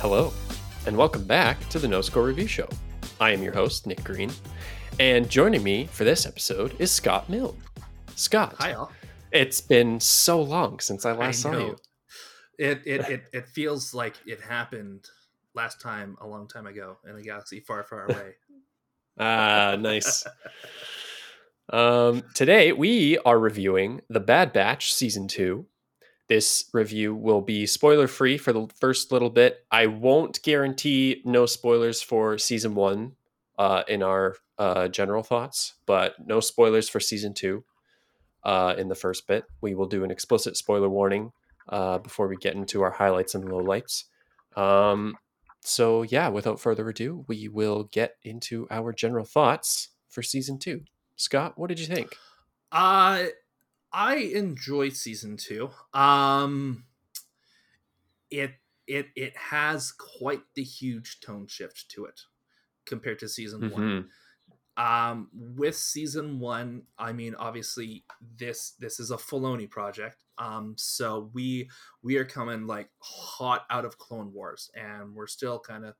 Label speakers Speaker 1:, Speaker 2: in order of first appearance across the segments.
Speaker 1: Hello, and welcome back to the No Score Review Show. I am your host, Nick Green, and joining me for this episode is Scott Milne. Scott,
Speaker 2: Hi, all.
Speaker 1: it's been so long since I last saw you.
Speaker 2: It, it it it feels like it happened last time a long time ago in a galaxy far, far away.
Speaker 1: Ah, nice. Um, today we are reviewing The Bad Batch Season 2. This review will be spoiler free for the first little bit. I won't guarantee no spoilers for Season 1 uh, in our uh, general thoughts, but no spoilers for Season 2 uh, in the first bit. We will do an explicit spoiler warning uh, before we get into our highlights and lowlights. Um, so, yeah, without further ado, we will get into our general thoughts for Season 2. Scott, what did you think?
Speaker 2: Uh I enjoy season two. Um it it it has quite the huge tone shift to it compared to season one.
Speaker 1: Mhm.
Speaker 2: um with season one i mean obviously this this is a Filoni project um so we we are coming like hot out of clone wars and we're still kind of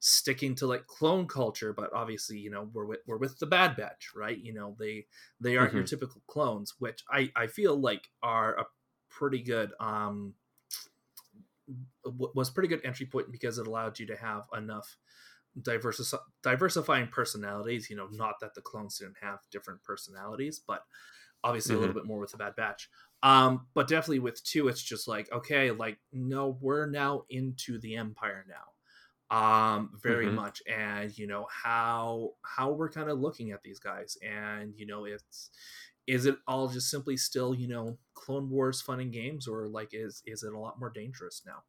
Speaker 2: sticking to like clone culture but obviously you know we're with we're with the bad batch right you know they they aren't your typical clones which i i feel like are a pretty good um was pretty good entry point because it allowed you to have enough diversi- diversifying personalities. You know, not that the clones didn't have different personalities, but obviously a little bit more with the Bad Batch. Um, but definitely with two, it's just like okay, like no, we're now into the Empire now, um, very
Speaker 1: Mhm.
Speaker 2: much, and you know how how we're kind of looking at these guys, and you know it's is it all just simply still you know Clone Wars fun and games, or like is is it a lot more dangerous now?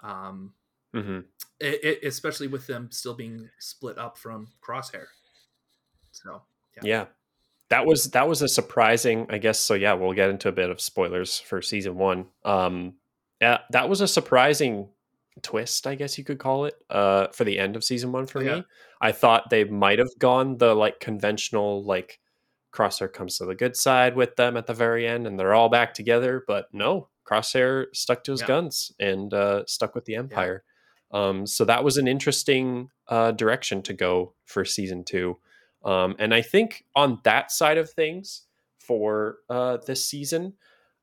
Speaker 2: Um,
Speaker 1: Mhm.
Speaker 2: it, it, especially with them still being split up from Crosshair. So
Speaker 1: Yeah. That was that was a surprising, I guess. So yeah, we'll get into a bit of spoilers for season one. Um, yeah, that was a surprising twist, I guess you could call it, uh, for the end of season one for
Speaker 2: Oh,
Speaker 1: me. I thought they might have gone the like conventional like Crosshair comes to the good side with them at the very end, and they're all back together. But no, Crosshair stuck to his
Speaker 2: Yeah.
Speaker 1: guns and uh, stuck with the Empire. Um, so that was an interesting uh, direction to go for season two. Um, and I think on that side of things for uh, this season,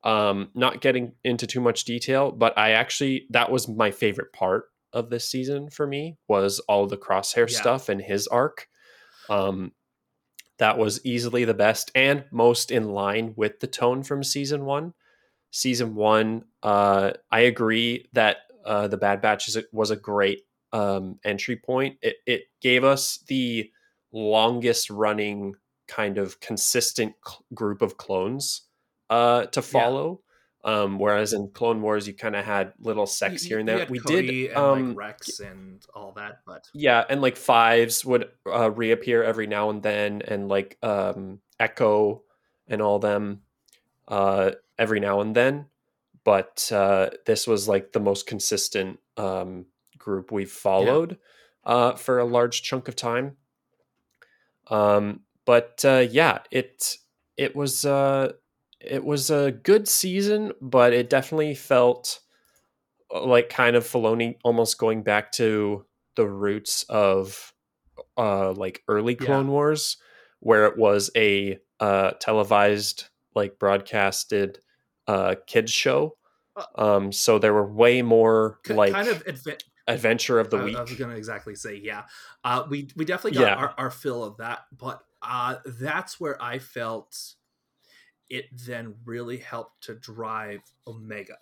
Speaker 1: um, not getting into too much detail, but I actually that was my favorite part of this season for me was all the crosshair
Speaker 2: Yeah.
Speaker 1: stuff and his arc. Um, that was easily the best and most in line with the tone from season one. Season one, uh, I agree that uh, the Bad Batch is, was a great um, entry point. It, it gave us the longest running kind of consistent cl- group of clones uh, to follow. Um, whereas in Clone Wars, you kind of had little sects
Speaker 2: Y-
Speaker 1: here and there. We
Speaker 2: Cody
Speaker 1: did,
Speaker 2: and
Speaker 1: um,
Speaker 2: like Rex and all that, but
Speaker 1: yeah, and like fives would uh, reappear every now and then, and like um, Echo and all them uh, every now and then. But uh, this was like the most consistent um, group we've followed uh, for a large chunk of time. Um, but uh, yeah, it it was uh, it was a good season, but it definitely felt uh, like kind of Filoni almost going back to the roots of uh like early
Speaker 2: Yeah.
Speaker 1: Clone Wars, where it was a uh televised like broadcasted uh kids show.
Speaker 2: Uh,
Speaker 1: Um so there were way more like
Speaker 2: kind of adva-
Speaker 1: adventure of the
Speaker 2: I,
Speaker 1: week.
Speaker 2: I was gonna exactly say yeah. Uh, we we definitely got
Speaker 1: Yeah.
Speaker 2: our, our fill of that, but uh, that's where I felt it then really helped to drive Omega.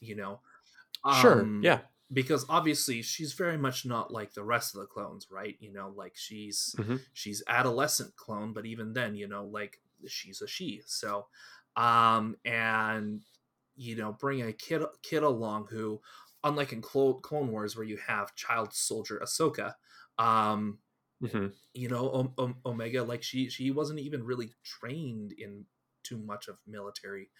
Speaker 2: You know,
Speaker 1: sure.
Speaker 2: Um,
Speaker 1: Yeah.
Speaker 2: because obviously she's very much not like the rest of the clones right you know like she's
Speaker 1: Mhm.
Speaker 2: she's adolescent clone but even then you know like she's a she so um and you know bring a kid kid along who unlike in Clo- clone wars where you have child soldier ahsoka um
Speaker 1: Mhm.
Speaker 2: you know o- o- omega like she she wasn't even really trained in too much of military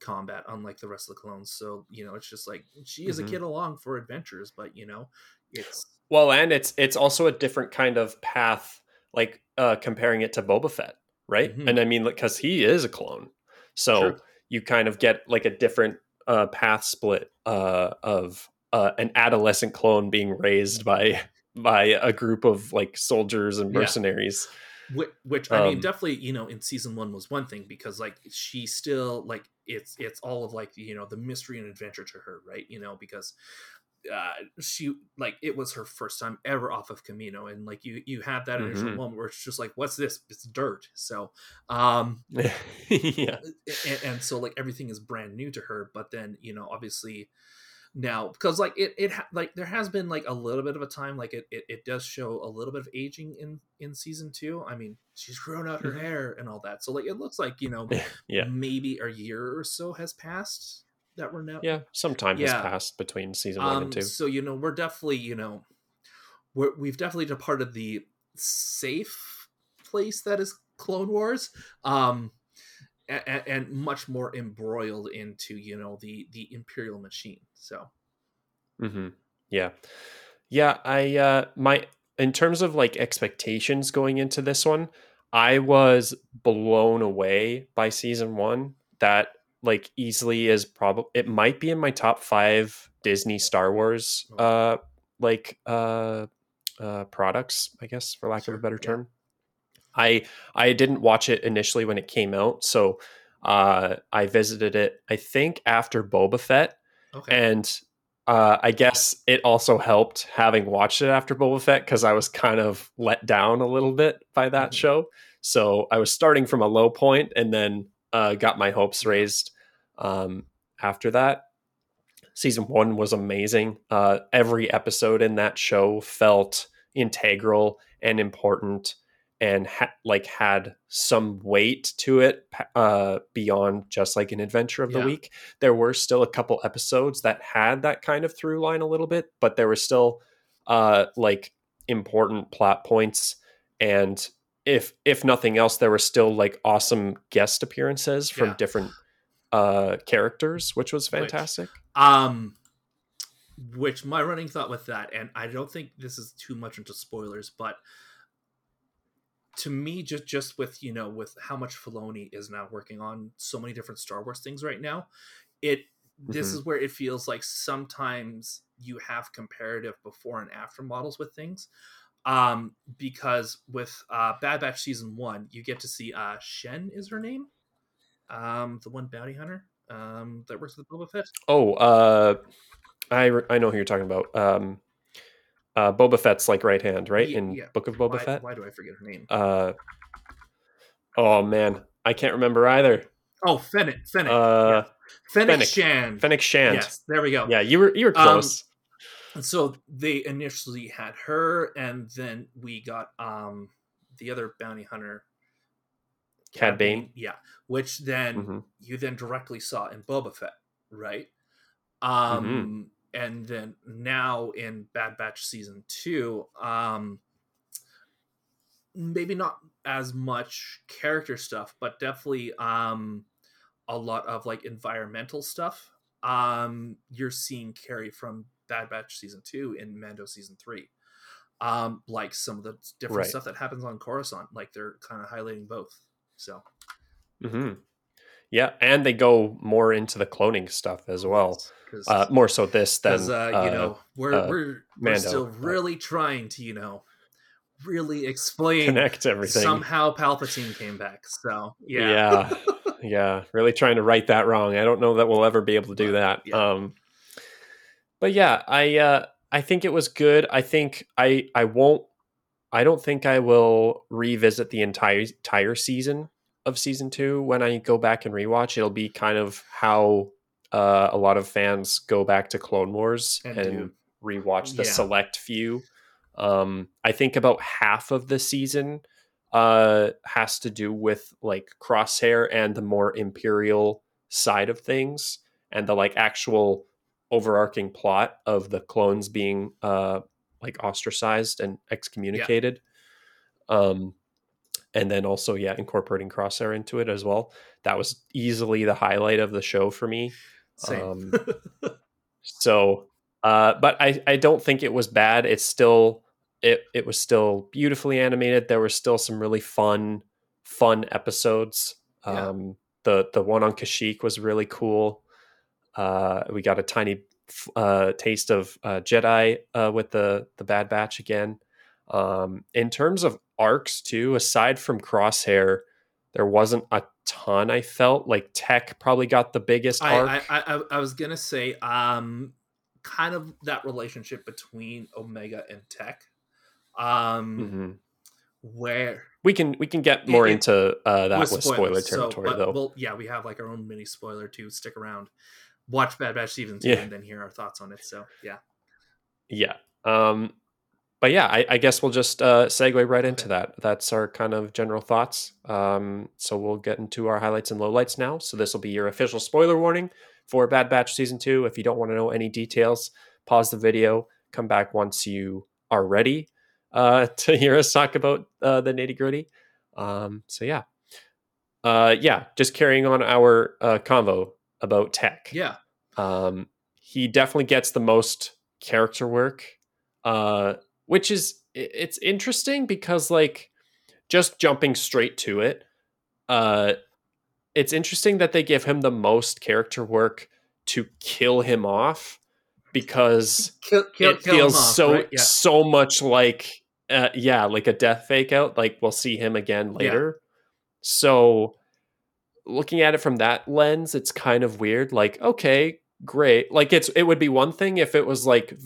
Speaker 2: combat unlike the rest of the clones so you know it's just like she is
Speaker 1: Mhm.
Speaker 2: a kid along for adventures but you know it's
Speaker 1: Well, and it's it's also a different kind of path, like uh comparing it to Boba Fett, right?
Speaker 2: Mhm.
Speaker 1: And I mean, because he is a clone, so
Speaker 2: True.
Speaker 1: you kind of get like a different uh path split uh of uh, an adolescent clone being raised by by a group of like soldiers and
Speaker 2: Yeah.
Speaker 1: mercenaries.
Speaker 2: which, which I mean,
Speaker 1: Um,
Speaker 2: definitely, you know, in season one was one thing because like she still like it's it's all of like you know the mystery and adventure to her, right? You know, because uh she like it was her first time ever off of Kamino, and like you you have that initial
Speaker 1: Mhm.
Speaker 2: moment where it's just like, what's this? It's dirt. So, um,
Speaker 1: yeah.
Speaker 2: and, and so like everything is brand new to her but then you know obviously now because like it it ha- like there has been like a little bit of a time like it, it it does show a little bit of aging in in season two i mean she's grown out her
Speaker 1: Mhm.
Speaker 2: hair and all that so like it looks like you know
Speaker 1: Yeah.
Speaker 2: maybe a year or so has passed that we're now
Speaker 1: Yeah. Some time
Speaker 2: Yeah.
Speaker 1: has passed between season one
Speaker 2: um
Speaker 1: and two.
Speaker 2: so you know we're definitely you know we're, we've definitely departed the safe place that is clone wars um and, and much more embroiled into you know the the imperial machine so
Speaker 1: mm-hmm. Yeah. Yeah. I, uh, my, in terms of like expectations going into this one, I was blown away by season one. That like easily is probably, it might be in my top five Disney Star Wars,
Speaker 2: Oh.
Speaker 1: uh, like, uh, uh, products, I guess, for lack
Speaker 2: Sure,
Speaker 1: of a better
Speaker 2: yeah.
Speaker 1: term. I, I didn't watch it initially when it came out. So, uh, I visited it, I think after Boba Fett
Speaker 2: okay
Speaker 1: and uh, I guess it also helped having watched it after Boba Fett because I was kind of let down a little bit by that
Speaker 2: Mhm.
Speaker 1: show. So I was starting from a low point and then uh, got my hopes raised um, after that. Season one was amazing. Uh, every episode in that show felt integral and important and ha- like had some weight to it uh, beyond just like an adventure of the
Speaker 2: Yeah.
Speaker 1: week there were still a couple episodes that had that kind of through line a little bit, but there were still uh like important plot points and if if nothing else there were still like awesome guest appearances from
Speaker 2: Yeah.
Speaker 1: different uh characters, which was
Speaker 2: Which-
Speaker 1: fantastic.
Speaker 2: um which my running thought with that and i don't think this is too much into spoilers but to me just just with you know with how much Filoni is now working on so many different Star Wars things right now it this
Speaker 1: Mhm.
Speaker 2: is where it feels like sometimes you have comparative before and after models with things um because with uh Bad Batch season 1 you get to see uh Shen is her name um the one bounty hunter um that works with Boba Fett
Speaker 1: Oh, uh I I know who you're talking about. Um uh Boba Fett's like right hand, right?
Speaker 2: Ye-
Speaker 1: In
Speaker 2: yeah.
Speaker 1: Book of Boba
Speaker 2: why,
Speaker 1: Fett.
Speaker 2: why do I forget her name?
Speaker 1: Uh Oh man, I can't remember either.
Speaker 2: Oh, Fennec. Fennec.
Speaker 1: Uh
Speaker 2: yeah. Fennec,
Speaker 1: Fennec.
Speaker 2: Shan.
Speaker 1: Fennec Shand.
Speaker 2: Yes, there we go.
Speaker 1: Yeah, you were you were
Speaker 2: Um,
Speaker 1: close.
Speaker 2: And so they initially had her, and then we got um the other bounty hunter,
Speaker 1: Cad Bane.
Speaker 2: Yeah, which then
Speaker 1: Mhm.
Speaker 2: you then directly saw in Boba Fett, right?
Speaker 1: Mm-hmm.
Speaker 2: Um, and then now in Bad Batch season two, um, maybe not as much character stuff, but definitely um a lot of like environmental stuff. Um, you're seeing Carrie from Bad Batch season two in Mando season three. Um, like some of the different
Speaker 1: Right.
Speaker 2: stuff that happens on Coruscant, like they're kind of highlighting both. So
Speaker 1: hmm Yeah, and they go more into the cloning stuff as well. Uh, more so this than
Speaker 2: uh, you know we're
Speaker 1: uh,
Speaker 2: we're, we're still really trying to you know really explain
Speaker 1: connect everything.
Speaker 2: somehow Palpatine came back. So yeah,
Speaker 1: yeah, yeah, really trying to right that wrong. I don't know that we'll ever be able to do that.
Speaker 2: yeah.
Speaker 1: Um, but yeah, I uh, I think it was good. I think I I won't. I don't think I will revisit the entire entire season of season two when I go back and rewatch. It'll be kind of how uh, a lot of fans go back to Clone Wars
Speaker 2: And
Speaker 1: and, rewatch the
Speaker 2: Yeah.
Speaker 1: select few. Um, I think about half of the season uh, has to do with like Crosshair and the more Imperial side of things, and the like actual overarching plot of the clones being uh, like ostracized and excommunicated. Um, and then also, yeah, incorporating Crosshair into it as well. That was easily the highlight of the show for me.
Speaker 2: same.
Speaker 1: Um, so, uh, but I, I don't think it was bad. It's still it it was still beautifully animated. There were still some really fun fun episodes.
Speaker 2: Yeah.
Speaker 1: Um, the the one on Kashyyyk was really cool. Uh, we got a tiny uh, taste of uh, Jedi uh, with the the Bad Batch again. Um, in terms of arcs too, aside from Crosshair, there wasn't a ton. I felt like Tech probably got the biggest arc.
Speaker 2: I, I, I, I was gonna say, um, kind of that relationship between Omega and Tech, um,
Speaker 1: mm-hmm.
Speaker 2: where
Speaker 1: we can we can get more
Speaker 2: It-
Speaker 1: into uh, that with,
Speaker 2: with
Speaker 1: spoiler
Speaker 2: spoilers. So,
Speaker 1: territory
Speaker 2: but
Speaker 1: though.
Speaker 2: Well, yeah, we have like our own mini spoiler to stick around, watch Bad Batch season two,
Speaker 1: Yeah.
Speaker 2: and then hear our thoughts on it. So yeah,
Speaker 1: Yeah. Um, but yeah, I, I guess we'll just uh, segue right into
Speaker 2: Okay.
Speaker 1: that. That's our kind of general thoughts. Um, so we'll get into our highlights and lowlights now. So this will be your official spoiler warning for Bad Batch season two. If you don't want to know any details, pause the video, come back once you are ready uh, to hear us talk about uh, the nitty gritty. Um, so yeah, uh, yeah, just carrying on our uh, convo about tech.
Speaker 2: yeah,
Speaker 1: Um, he definitely gets the most character work, uh, which is it's interesting because like just jumping straight to it, uh, it's interesting that they give him the most character work to kill him off because
Speaker 2: kill, kill,
Speaker 1: it
Speaker 2: kill
Speaker 1: feels
Speaker 2: off,
Speaker 1: so
Speaker 2: right? yeah,
Speaker 1: so much like uh, yeah like a death fake out like we'll see him again
Speaker 2: Yeah.
Speaker 1: later so looking at it from that lens it's kind of weird like okay great like it's it would be one thing if it was like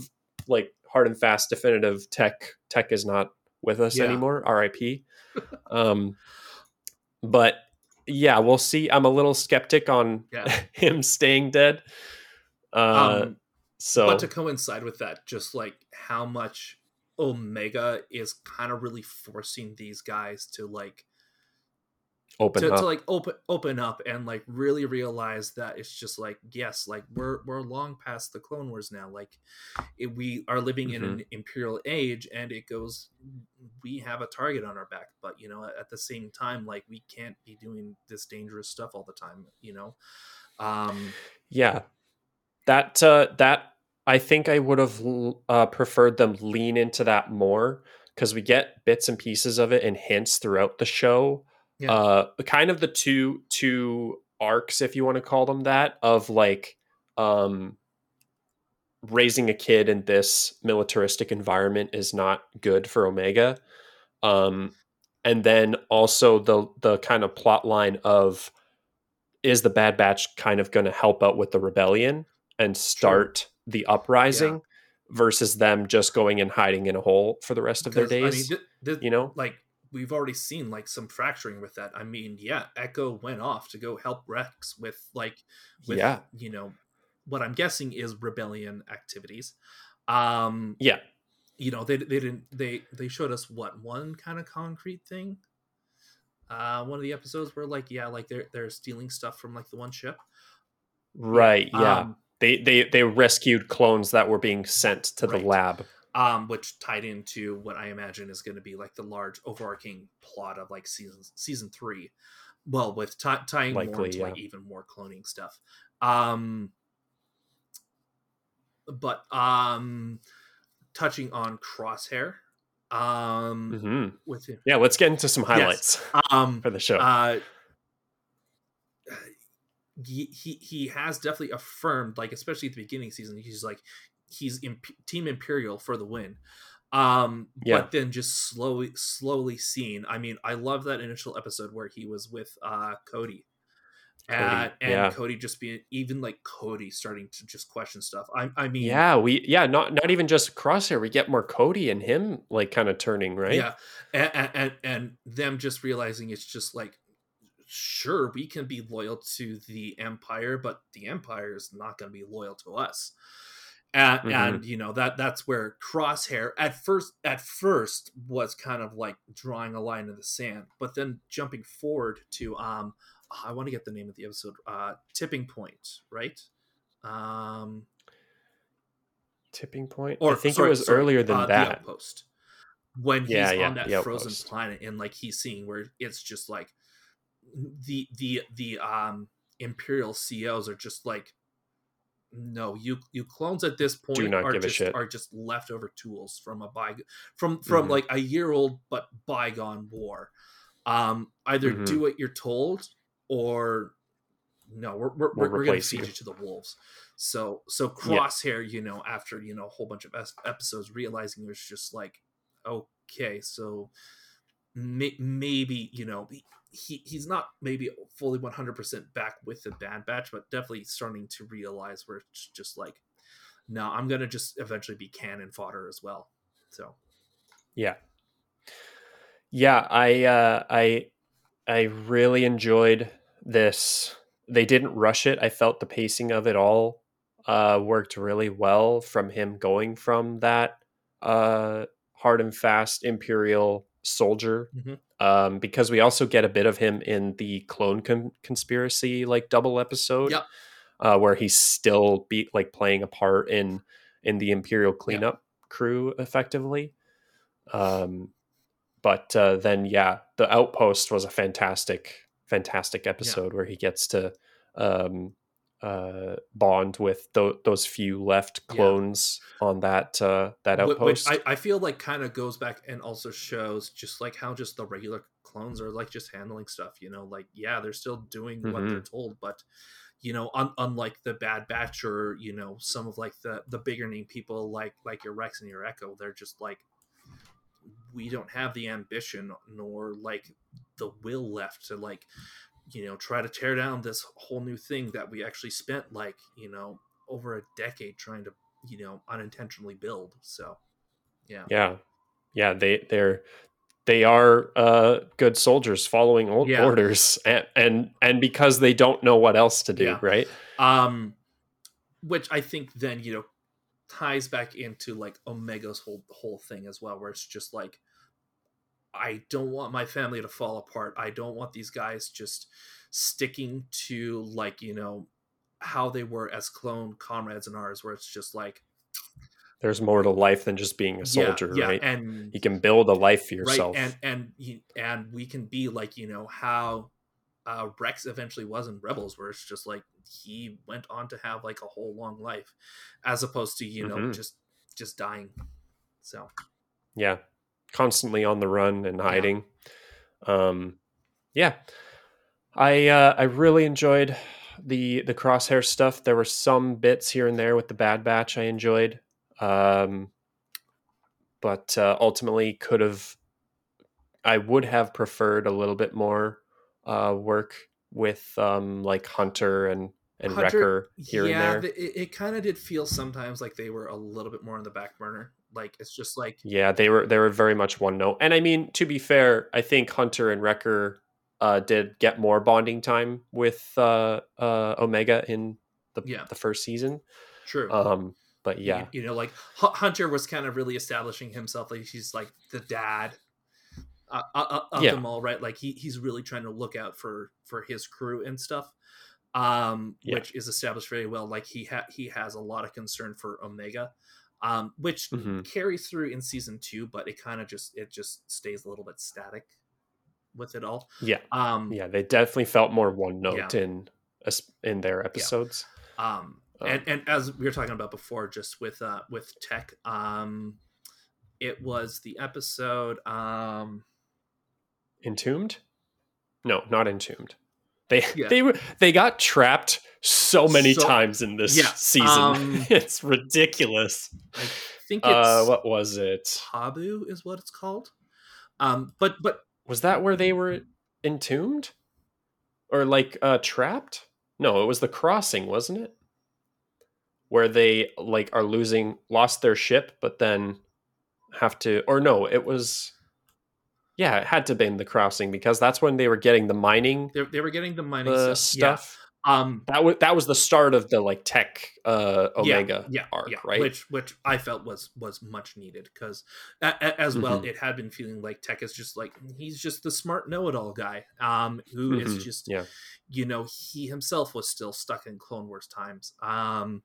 Speaker 1: like hard and fast definitive tech tech is not with us
Speaker 2: Yeah.
Speaker 1: anymore rip um but yeah we'll see i'm a little skeptic on
Speaker 2: Yeah.
Speaker 1: him staying dead uh
Speaker 2: um,
Speaker 1: so
Speaker 2: but to coincide with that, just like how much Omega is kind of really forcing these guys to like
Speaker 1: open
Speaker 2: to,
Speaker 1: up
Speaker 2: to like open open up and like really realize that it's just like yes like we're we're long past the clone wars now like it, we are living in
Speaker 1: Mm-hmm.
Speaker 2: an imperial age and it goes we have a target on our back but you know at the same time like we can't be doing this dangerous stuff all the time you know um
Speaker 1: Yeah, that uh, that I think I would have uh, preferred them lean into that more because we get bits and pieces of it and hints throughout the show.
Speaker 2: Yeah.
Speaker 1: Uh, kind of the two two arcs, if you want to call them that, of like um, raising a kid in this militaristic environment is not good for Omega. Um, and then also the the kind of plot line of is the Bad Batch kind of going to help out with the rebellion and start the uprising versus them just going and hiding in a hole for the rest of their days?
Speaker 2: I mean, th- th-
Speaker 1: you know?
Speaker 2: like we've already seen like some fracturing with that i mean yeah echo went off to go help rex with like with
Speaker 1: Yeah.
Speaker 2: you know what i'm guessing is rebellion activities um
Speaker 1: Yeah.
Speaker 2: you know they, they didn't they they showed us what one kind of concrete thing uh one of the episodes where like yeah like they're they're stealing stuff from like the one ship
Speaker 1: Right. Yeah.
Speaker 2: um,
Speaker 1: they they they rescued clones that were being sent to the lab.
Speaker 2: Um which tied into what i imagine is going to be like the large overarching plot of like season season three well with ti tying more
Speaker 1: Likely,
Speaker 2: into like even more cloning stuff um but um touching on crosshair um
Speaker 1: hmm
Speaker 2: with
Speaker 1: Yeah. Let's get into some highlights
Speaker 2: um
Speaker 1: for the show.
Speaker 2: uh he, he he has definitely affirmed like especially at the beginning of the season he's like he's imp- team imperial for the win um
Speaker 1: Yeah.
Speaker 2: but then just slowly slowly seen i mean i love that initial episode where he was with uh cody
Speaker 1: Cody,
Speaker 2: and, and
Speaker 1: yeah.
Speaker 2: cody just being even like cody starting to just question stuff i, I mean
Speaker 1: yeah. We yeah. Not not even just Crosshair. We get more Cody and him like kind of turning right.
Speaker 2: Yeah, and, and and them just realizing it's just like, sure, we can be loyal to the empire, but the empire is not going to be loyal to us. And,
Speaker 1: Mhm.
Speaker 2: and you know that that's where Crosshair at first at first was kind of like drawing a line in the sand, but then jumping forward to um, I want to get the name of the episode, uh, tipping point, right? Um,
Speaker 1: Tipping point.
Speaker 2: or
Speaker 1: I think
Speaker 2: sorry,
Speaker 1: it was
Speaker 2: sorry,
Speaker 1: earlier than
Speaker 2: uh,
Speaker 1: that.
Speaker 2: Outpost. When he's
Speaker 1: Yeah,
Speaker 2: on that frozen
Speaker 1: Outpost.
Speaker 2: planet and like he's seeing where it's just like the the the um imperial CEOs are just like no you you clones at this point are just are just leftover tools from a by from from
Speaker 1: Mhm.
Speaker 2: like a year old but bygone war um either
Speaker 1: Mhm.
Speaker 2: do what you're told or no, we're we're,
Speaker 1: We'll
Speaker 2: we're, gonna feed
Speaker 1: you."
Speaker 2: you. to the wolves. So so
Speaker 1: Yeah.
Speaker 2: Crosshair, you know, after you know a whole bunch of episodes, realizing it was just like, okay, so may- maybe you know he, he he's not maybe fully one hundred percent back with the Bad Batch, but definitely starting to realize where it's just like, no, I'm gonna just eventually be cannon fodder as well. So
Speaker 1: Yeah. Yeah, I uh I I really enjoyed this. They didn't rush it. I felt the pacing of it all uh worked really well from him going from that uh hard and fast imperial soldier
Speaker 2: Mhm.
Speaker 1: um because we also get a bit of him in the clone con- conspiracy like double episode
Speaker 2: Yep.
Speaker 1: uh where he's still be like playing a part in in the imperial cleanup crew effectively um but uh, then yeah the outpost was a fantastic fantastic episode where he gets to um uh bond with tho- those few left
Speaker 2: Yeah.
Speaker 1: clones on that uh that outpost
Speaker 2: Which I, I feel like kind of goes back and also shows just like how just the regular clones are like just handling stuff, you know, like yeah, they're still doing what they're told, but you know, un- unlike the Bad Batch or you know some of like the the bigger name people like like your Rex and your Echo, they're just like we don't have the ambition nor like the will left to like you know try to tear down this whole new thing that we actually spent like you know over a decade trying to you know unintentionally build so yeah
Speaker 1: yeah yeah they they're they are uh good soldiers following old
Speaker 2: Yeah.
Speaker 1: orders and, and and because they don't know what else to do
Speaker 2: Yeah.
Speaker 1: right
Speaker 2: um which i think then you know ties back into like omega's whole whole thing as well where it's just like i don't want my family to fall apart i don't want these guys just sticking to like you know how they were as clone comrades and ours where it's just like
Speaker 1: there's more to life than just being a
Speaker 2: yeah,
Speaker 1: soldier
Speaker 2: yeah,
Speaker 1: right
Speaker 2: and
Speaker 1: you can build a life for yourself
Speaker 2: Right, and and and we can be like you know how uh, Rex eventually was in Rebels, where it's just like he went on to have like a whole long life, as opposed to you know
Speaker 1: Mhm.
Speaker 2: just just dying. So
Speaker 1: yeah constantly on the run and hiding. Um yeah. I uh i really enjoyed the the crosshair stuff. There were some bits here and there with the bad batch i enjoyed. Um but uh, ultimately could have i would have preferred a little bit more uh work with um like hunter and and
Speaker 2: Hunter-
Speaker 1: wrecker here
Speaker 2: yeah,
Speaker 1: and there.
Speaker 2: the- it, it kind of did feel sometimes like they were a little bit more on the back burner. Like it's just like
Speaker 1: Yeah, they were they were very much one note. And I mean, to be fair, I think Hunter and Wrecker uh, did get more bonding time with uh, uh, Omega in the
Speaker 2: Yeah.
Speaker 1: the first season.
Speaker 2: true.
Speaker 1: Um, but yeah,
Speaker 2: you, know, like Hu- Hunter was kind of really establishing himself like he's like the dad uh, uh, of
Speaker 1: Yeah.
Speaker 2: them all, right? Like he he's really trying to look out for for his crew and stuff, um,
Speaker 1: Yeah.
Speaker 2: which is established very well. Like he ha- he has a lot of concern for Omega, um, which
Speaker 1: Mhm.
Speaker 2: carries through in season two, but it kind of just it just stays a little bit static with it all.
Speaker 1: yeah,
Speaker 2: Um,
Speaker 1: yeah. They definitely felt more one note
Speaker 2: Yeah.
Speaker 1: in in their episodes.
Speaker 2: um
Speaker 1: Um,
Speaker 2: and and as we were talking about before just with uh with tech um it was the episode um
Speaker 1: Entombed? No, not entombed. They
Speaker 2: Yeah.
Speaker 1: they were they got trapped so many
Speaker 2: So-
Speaker 1: times in this
Speaker 2: Yeah,
Speaker 1: season.
Speaker 2: um,
Speaker 1: it's ridiculous.
Speaker 2: i think it's
Speaker 1: Uh, what was it?
Speaker 2: Pabu is what it's called um but but
Speaker 1: was that where they were entombed or like uh trapped no it was the crossing wasn't it where they like are losing lost their ship but then have to or no it was yeah it had to be in the crossing because that's when they were getting the mining
Speaker 2: they, they were getting the mining
Speaker 1: uh,
Speaker 2: stuff, Yeah. um
Speaker 1: that was that was the start of the like tech uh omega
Speaker 2: yeah,
Speaker 1: arc
Speaker 2: yeah,
Speaker 1: right
Speaker 2: which which i felt was was much needed because as well
Speaker 1: Mhm.
Speaker 2: it had been feeling like tech is just like he's just the smart know-it-all guy um who is
Speaker 1: Mhm,
Speaker 2: just
Speaker 1: yeah
Speaker 2: you know he himself was still stuck in clone wars times um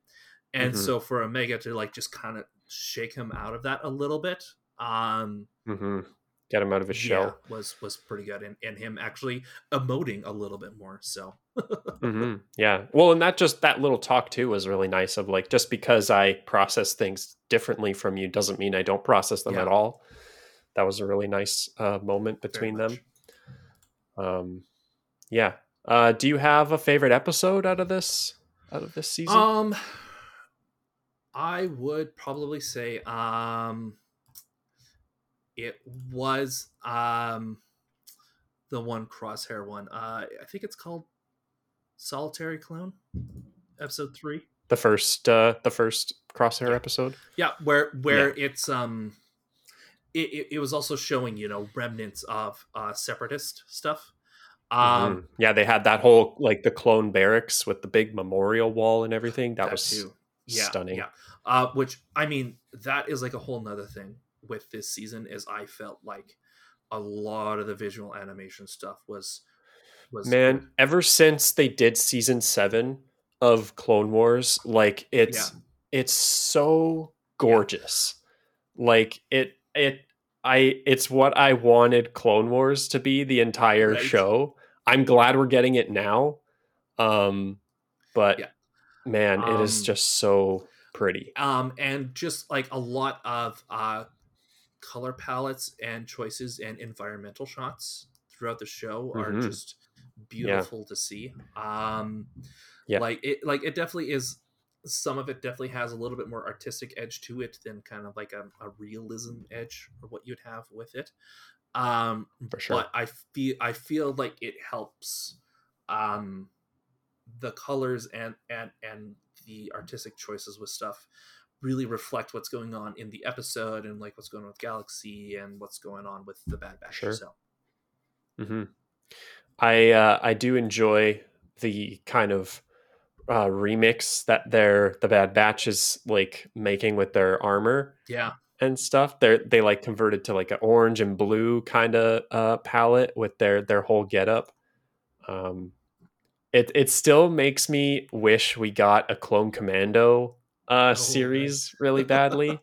Speaker 2: and
Speaker 1: Mhm.
Speaker 2: so for omega to like just kind of shake him out of that a little bit um
Speaker 1: hmm get him out of his
Speaker 2: yeah,
Speaker 1: shell
Speaker 2: was was pretty good and, and him actually emoting a little bit more so
Speaker 1: hmm Yeah. Well, and that just that little talk too was really nice. Of like, just because I process things differently from you doesn't mean I don't process them
Speaker 2: Yeah.
Speaker 1: at all. That was a really nice uh, moment between them. Um, yeah. Uh, do you have a favorite episode out of this out of this season?
Speaker 2: Um, I would probably say um, it was um the one crosshair one. Uh, I think it's called Solitary Clone, episode three.
Speaker 1: the first uh, the first crosshair
Speaker 2: Yeah.
Speaker 1: episode.
Speaker 2: Yeah, where where it's um, it, it, it was also showing you know remnants of uh separatist stuff. Um,
Speaker 1: Mhm. yeah, they had that whole like the clone barracks with the big memorial wall and everything. That, was
Speaker 2: too. yeah,
Speaker 1: stunning.
Speaker 2: Yeah, uh, which I mean, that is like a whole nother thing with this season. Is I felt like a lot of the visual animation stuff was was
Speaker 1: Man, ever since they did season seven of Clone Wars, like it's it's so gorgeous. Like it it I it's what I wanted Clone Wars to be the entire
Speaker 2: Right.
Speaker 1: show. I'm glad we're getting it now. Um but
Speaker 2: Yeah.
Speaker 1: man, it is
Speaker 2: Um,
Speaker 1: just so pretty.
Speaker 2: um and just like a lot of uh color palettes and choices and environmental shots throughout the show are
Speaker 1: Mhm.
Speaker 2: just beautiful to see um
Speaker 1: Yeah.
Speaker 2: like it like it definitely is some of it definitely has a little bit more artistic edge to it than kind of like a, a realism edge or what you'd have with it um
Speaker 1: For sure.
Speaker 2: but i feel i feel like it helps um the colors and and and the artistic choices with stuff really reflect what's going on in the episode and like what's going on with galaxy and what's going on with the bad batch
Speaker 1: Sure.
Speaker 2: so
Speaker 1: hmm I uh, I do enjoy the kind of uh, remix that their the Bad Batch is like making with their armor
Speaker 2: yeah
Speaker 1: and stuff. They they like converted to like an orange and blue kind of uh, palette with their their whole getup. Um, it it still makes me wish we got a Clone Commando uh,
Speaker 2: Oh,
Speaker 1: series really badly.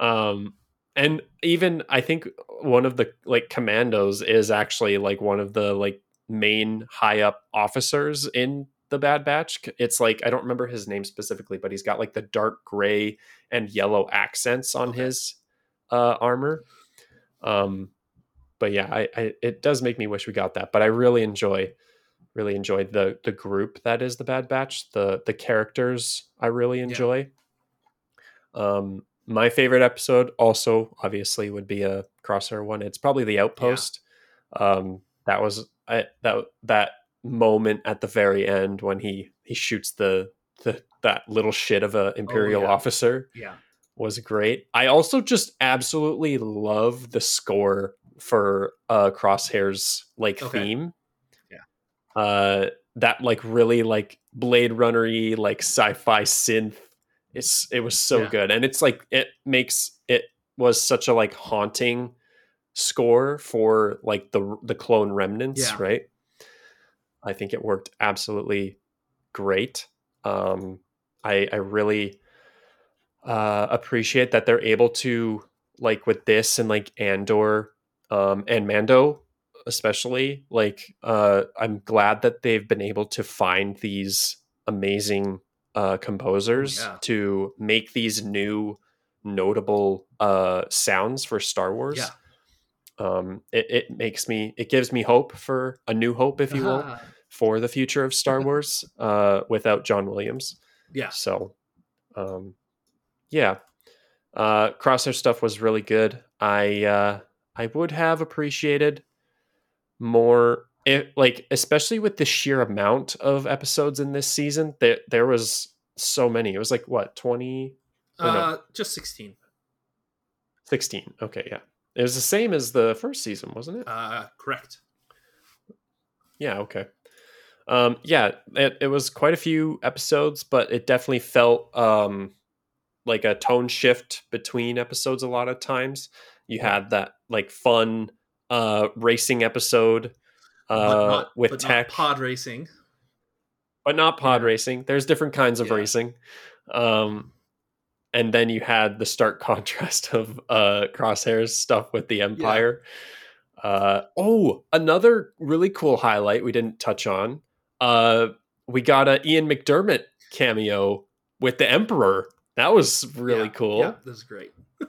Speaker 1: um, and even I think one of the like commandos is actually like one of the like main high up officers in the Bad Batch. It's like I don't remember his name specifically, but he's got like the dark gray and yellow accents on
Speaker 2: Okay.
Speaker 1: his uh, armor. Um, but yeah, I, I it does make me wish we got that. But I really enjoy really enjoyed the the group that is the Bad Batch. The the characters I really enjoy. Um, my favorite episode also obviously would be a crosshair one. It's probably the Outpost. Um, that was I, that that moment at the very end when he he shoots the the that little shit of a imperial
Speaker 2: yeah.
Speaker 1: officer
Speaker 2: yeah
Speaker 1: was great. I also just absolutely love the score for uh Crosshair's like
Speaker 2: Okay.
Speaker 1: theme. Uh that like really like Blade Runner-y like sci-fi synth. It's it was so
Speaker 2: Yeah.
Speaker 1: good. And it's like it makes it was such a like haunting score for like the the clone remnants,
Speaker 2: Yeah.
Speaker 1: right? I think it worked absolutely great. Um I I really uh, appreciate that they're able to like with this and like Andor um, and Mando especially like uh, I'm glad that they've been able to find these amazing uh, composers
Speaker 2: yeah.
Speaker 1: to make these new notable uh, sounds for Star Wars.
Speaker 2: yeah
Speaker 1: Um, it, it makes me it gives me hope for a new hope, if you will,
Speaker 2: Ah,
Speaker 1: for the future of Star Wars uh, without John Williams.
Speaker 2: yeah
Speaker 1: So, um, yeah, uh, Crosshair stuff was really good. I uh, I would have appreciated more, it, like especially with the sheer amount of episodes in this season. There there was so many. It was like what 20, Oh, no.
Speaker 2: uh just 16
Speaker 1: 16. Okay, yeah, it was the same as the first season, wasn't it?
Speaker 2: uh correct
Speaker 1: Yeah, okay. Um, yeah, it, it was quite a few episodes, but it definitely felt um, like a tone shift between episodes a lot of times. You had that like fun uh, racing episode uh,
Speaker 2: but not,
Speaker 1: with tech,
Speaker 2: pod racing
Speaker 1: but not pod
Speaker 2: Yeah.
Speaker 1: racing. There's different kinds of
Speaker 2: Yeah.
Speaker 1: racing. Um, and then you had the stark contrast of uh, Crosshair's stuff with the Empire. Uh, oh, another really cool highlight we didn't touch on. Uh, we got a Ian McDiarmid cameo with the Emperor. That was really
Speaker 2: Yeah,
Speaker 1: cool.
Speaker 2: yeah this is great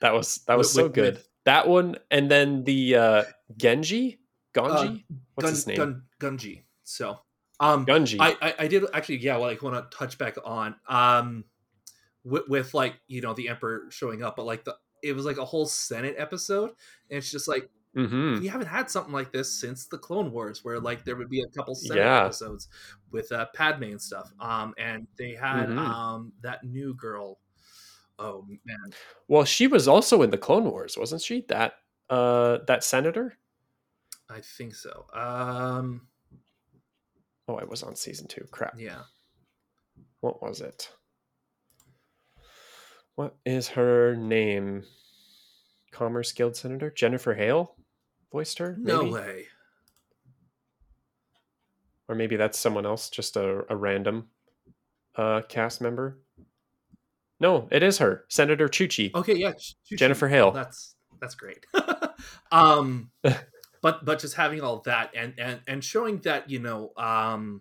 Speaker 1: That was that was
Speaker 2: With-
Speaker 1: so
Speaker 2: with-
Speaker 1: good.
Speaker 2: with-
Speaker 1: that one, and then the uh, Genji Ganji? What's
Speaker 2: Gun,
Speaker 1: his name?
Speaker 2: Gun, Gungi. So, um,
Speaker 1: Gungi.
Speaker 2: I, I I did actually yeah well, like want to touch back on um with, with like you know the emperor showing up but like the it was like a whole senate episode and it's just like
Speaker 1: hmm
Speaker 2: we haven't had something like this since the clone wars where like there would be a couple senate
Speaker 1: Yeah.
Speaker 2: episodes with uh padme and stuff um and they had
Speaker 1: Mhm.
Speaker 2: um that new girl oh man
Speaker 1: Well, she was also in the Clone Wars, wasn't she? That uh, that senator.
Speaker 2: i think so um
Speaker 1: Oh, I was on season two. Crap.
Speaker 2: yeah
Speaker 1: What was it? What is her name? Commerce Guild Senator Jennifer Hale voiced her.
Speaker 2: no way
Speaker 1: or maybe that's someone else, just a, a random uh, cast member. No, it is her, Senator Chuchi.
Speaker 2: Okay, yeah, Ch- Ch-
Speaker 1: Jennifer Hale.
Speaker 2: That's that's great. um, but but just having all that and and and showing that you know um,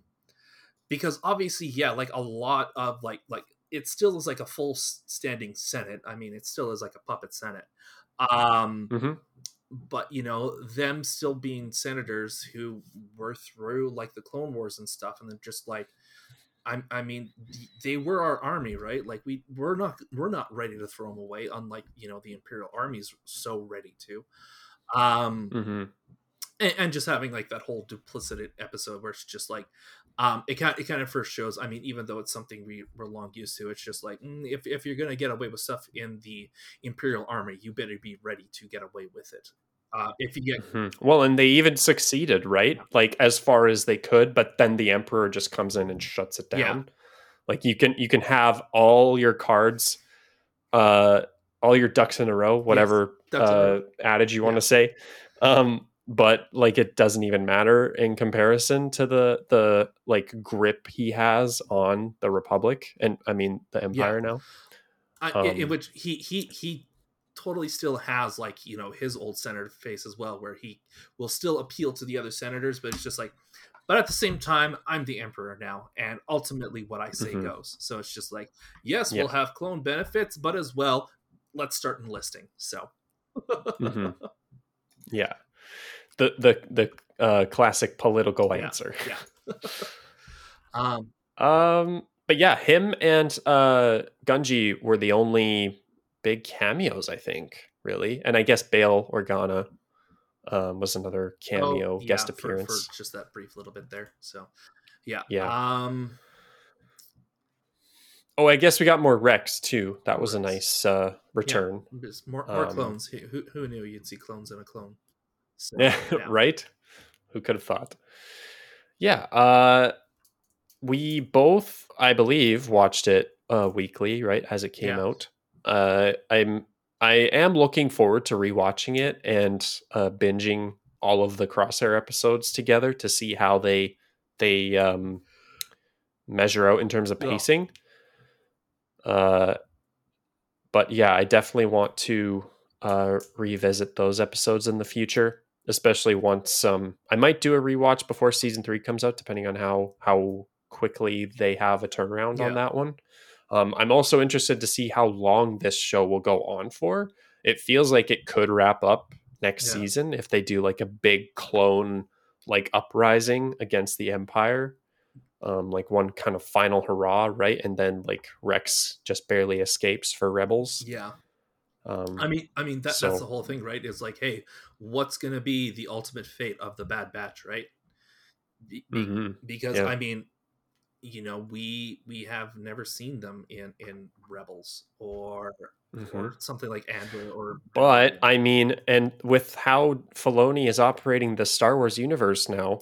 Speaker 2: because obviously yeah, like a lot of like like it still is like a full standing Senate. I mean, it still is like a puppet Senate. Um,
Speaker 1: Mhm.
Speaker 2: but you know them still being senators who were through like the Clone Wars and stuff, and then just like. I, I mean, they were our army, right? Like we we're not we're not ready to throw them away, unlike you know the Imperial army's so ready to. Um,
Speaker 1: Mhm.
Speaker 2: and, and just having like that whole duplicit episode where it's just like, um, it kind it kind of first shows. I mean, even though it's something we we're long used to, it's just like mm, if if you're gonna get away with stuff in the Imperial army, you better be ready to get away with it. Uh, if you get
Speaker 1: Mhm. Well, and they even succeeded, right? Like as far as they could, but then the emperor just comes in and shuts it down.
Speaker 2: Yeah.
Speaker 1: Like you can you can have all your cards, uh, all your ducks in a row, whatever
Speaker 2: a
Speaker 1: uh, adage you want
Speaker 2: Yeah.
Speaker 1: to say. Um, but like it doesn't even matter in comparison to the the like grip he has on the republic and I mean the empire now.
Speaker 2: I, in- in
Speaker 1: Um,
Speaker 2: which he he he totally still has like you know his old senator face as well where he will still appeal to the other senators but it's just like but at the same time i'm the emperor now and ultimately what i say
Speaker 1: Mhm.
Speaker 2: goes so it's just like yes
Speaker 1: Yeah.
Speaker 2: we'll have clone benefits but as well let's start enlisting so
Speaker 1: Mhm. Yeah. The the the uh, classic political
Speaker 2: Yeah,
Speaker 1: answer.
Speaker 2: yeah um
Speaker 1: Um, but yeah, him and uh, Gungi were the only big cameos, I think, really. And I guess Bail Organa um, was another cameo
Speaker 2: oh, yeah,
Speaker 1: guest appearance.
Speaker 2: for, just that brief little bit there so yeah
Speaker 1: Yeah.
Speaker 2: um
Speaker 1: Oh, I guess we got more Rex too. That was a nice uh, return.
Speaker 2: just more, more
Speaker 1: Um,
Speaker 2: clones who, who knew you'd see clones in a clone so,
Speaker 1: Yeah, right? Who could have thought? Yeah, uh we both, I believe, watched it uh weekly, right, as it came
Speaker 2: Yeah.
Speaker 1: out. Uh I'm I am looking forward to rewatching it and uh binging all of the crosshair episodes together to see how they they um measure out in terms of
Speaker 2: Yeah.
Speaker 1: pacing. Uh but yeah, I definitely want to uh, revisit those episodes in the future, especially once um, I might do a rewatch before season three comes out, depending on how how quickly they have a turnaround on that one. Um, I'm also interested to see how long this show will go on for. It feels like it could wrap up next
Speaker 2: Yeah.
Speaker 1: season if they do like a big clone like uprising against the Empire. Um, like one kind of final hurrah, right? And then like Rex just barely escapes for rebels.
Speaker 2: yeah
Speaker 1: Um,
Speaker 2: I mean, I mean that,
Speaker 1: So-
Speaker 2: that's the whole thing, right? Is like, hey, what's going to be the ultimate fate of the Bad Batch, right? Be-
Speaker 1: mhm.
Speaker 2: Because
Speaker 1: yeah.
Speaker 2: I mean, you know, we we have never seen them in in Rebels or
Speaker 1: Mhm.
Speaker 2: or something like Andor or.
Speaker 1: But I mean, and with how Filoni is operating the Star Wars universe now,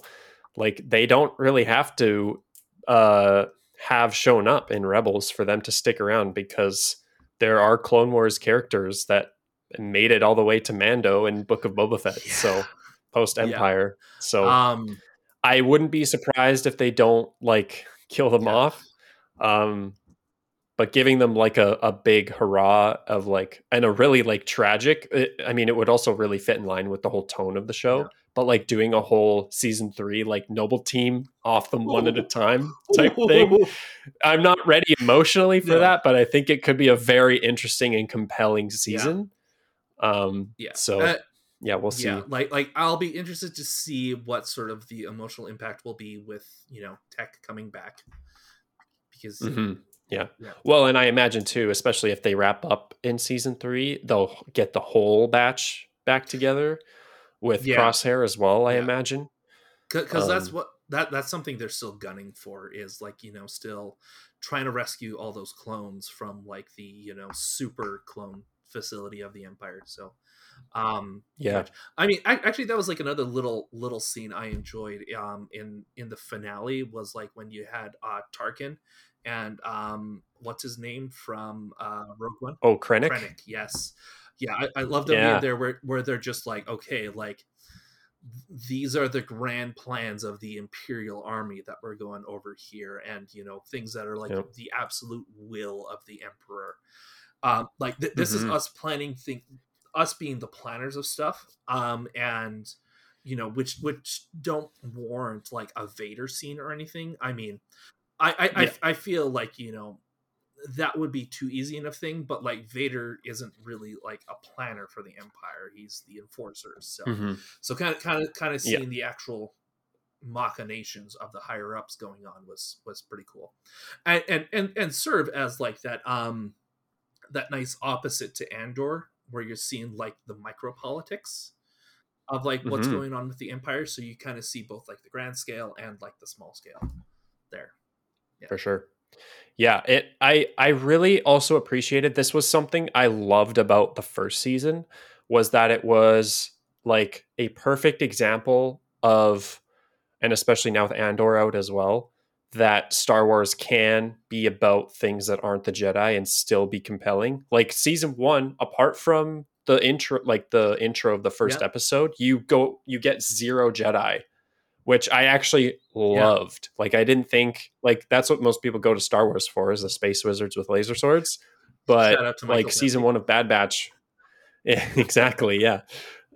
Speaker 1: like they don't really have to uh, have shown up in Rebels for them to stick around because there are Clone Wars characters that made it all the way to Mando and Book of Boba Fett. So post Empire. So
Speaker 2: um,
Speaker 1: I wouldn't be surprised if they don't like kill them
Speaker 2: Yeah.
Speaker 1: off. Um, but giving them like a, a big hurrah of like and a really like tragic it, i mean it would also really fit in line with the whole tone of the show
Speaker 2: Yeah.
Speaker 1: but like doing a whole season three like noble team off them one at a time type thing i'm not ready emotionally for
Speaker 2: No.
Speaker 1: that but i think it could be a very interesting and compelling season um
Speaker 2: Yeah.
Speaker 1: so
Speaker 2: Uh,
Speaker 1: yeah, we'll see.
Speaker 2: Yeah, like like I'll be interested to see what sort of the emotional impact will be with you know tech coming back because
Speaker 1: Mhm. Yeah.
Speaker 2: Yeah.
Speaker 1: Well, and I imagine too, especially if they wrap up in season three, they'll get the whole batch back together with
Speaker 2: Yeah.
Speaker 1: Crosshair as well. I imagine.
Speaker 2: because that's
Speaker 1: Um,
Speaker 2: what that that's something they're still gunning for is like you know still trying to rescue all those clones from like the you know super clone facility of the empire so um
Speaker 1: Yeah.
Speaker 2: which- i mean I, actually that was like another little little scene i enjoyed um in in the finale was like when you had uh tarkin and um what's his name from uh rogue one
Speaker 1: Oh, Krennic.
Speaker 2: Krennic, yes. Yeah, I, I love the
Speaker 1: Yeah.
Speaker 2: there where where they're just like, okay, like these are the grand plans of the Imperial Army that we're going over here, and you know things that are like
Speaker 1: Yep.
Speaker 2: the absolute will of the Emperor. Um, like th- this
Speaker 1: Mhm.
Speaker 2: is us planning thing, us being the planners of stuff, um, and you know which which don't warrant like a Vader scene or anything. I mean, I I,
Speaker 1: Yeah.
Speaker 2: I I feel like you know that would be too easy enough thing but like vader isn't really like a planner for the empire he's the enforcer so
Speaker 1: Mhm.
Speaker 2: so kind of kind of kind of
Speaker 1: Yeah.
Speaker 2: seeing the actual machinations of the higher ups going on was was pretty cool and and and, and serve as like that um that nice opposite to andor where you're seeing like the micro politics of like what's
Speaker 1: Mhm.
Speaker 2: going on with the empire so you kind of see both like the grand scale and like the small scale there
Speaker 1: for sure. Yeah, it I I really also appreciated this was something I loved about the first season was that it was like a perfect example of and especially now with Andor out as well that Star Wars can be about things that aren't the Jedi and still be compelling. Like season 1 apart from the intro like the intro of the first
Speaker 2: Yeah.
Speaker 1: episode, you go you get zero Jedi which I actually loved. Like I didn't think like that's what most people go to Star Wars for is the space wizards with laser swords. But like season one of Bad Batch, yeah, exactly, yeah.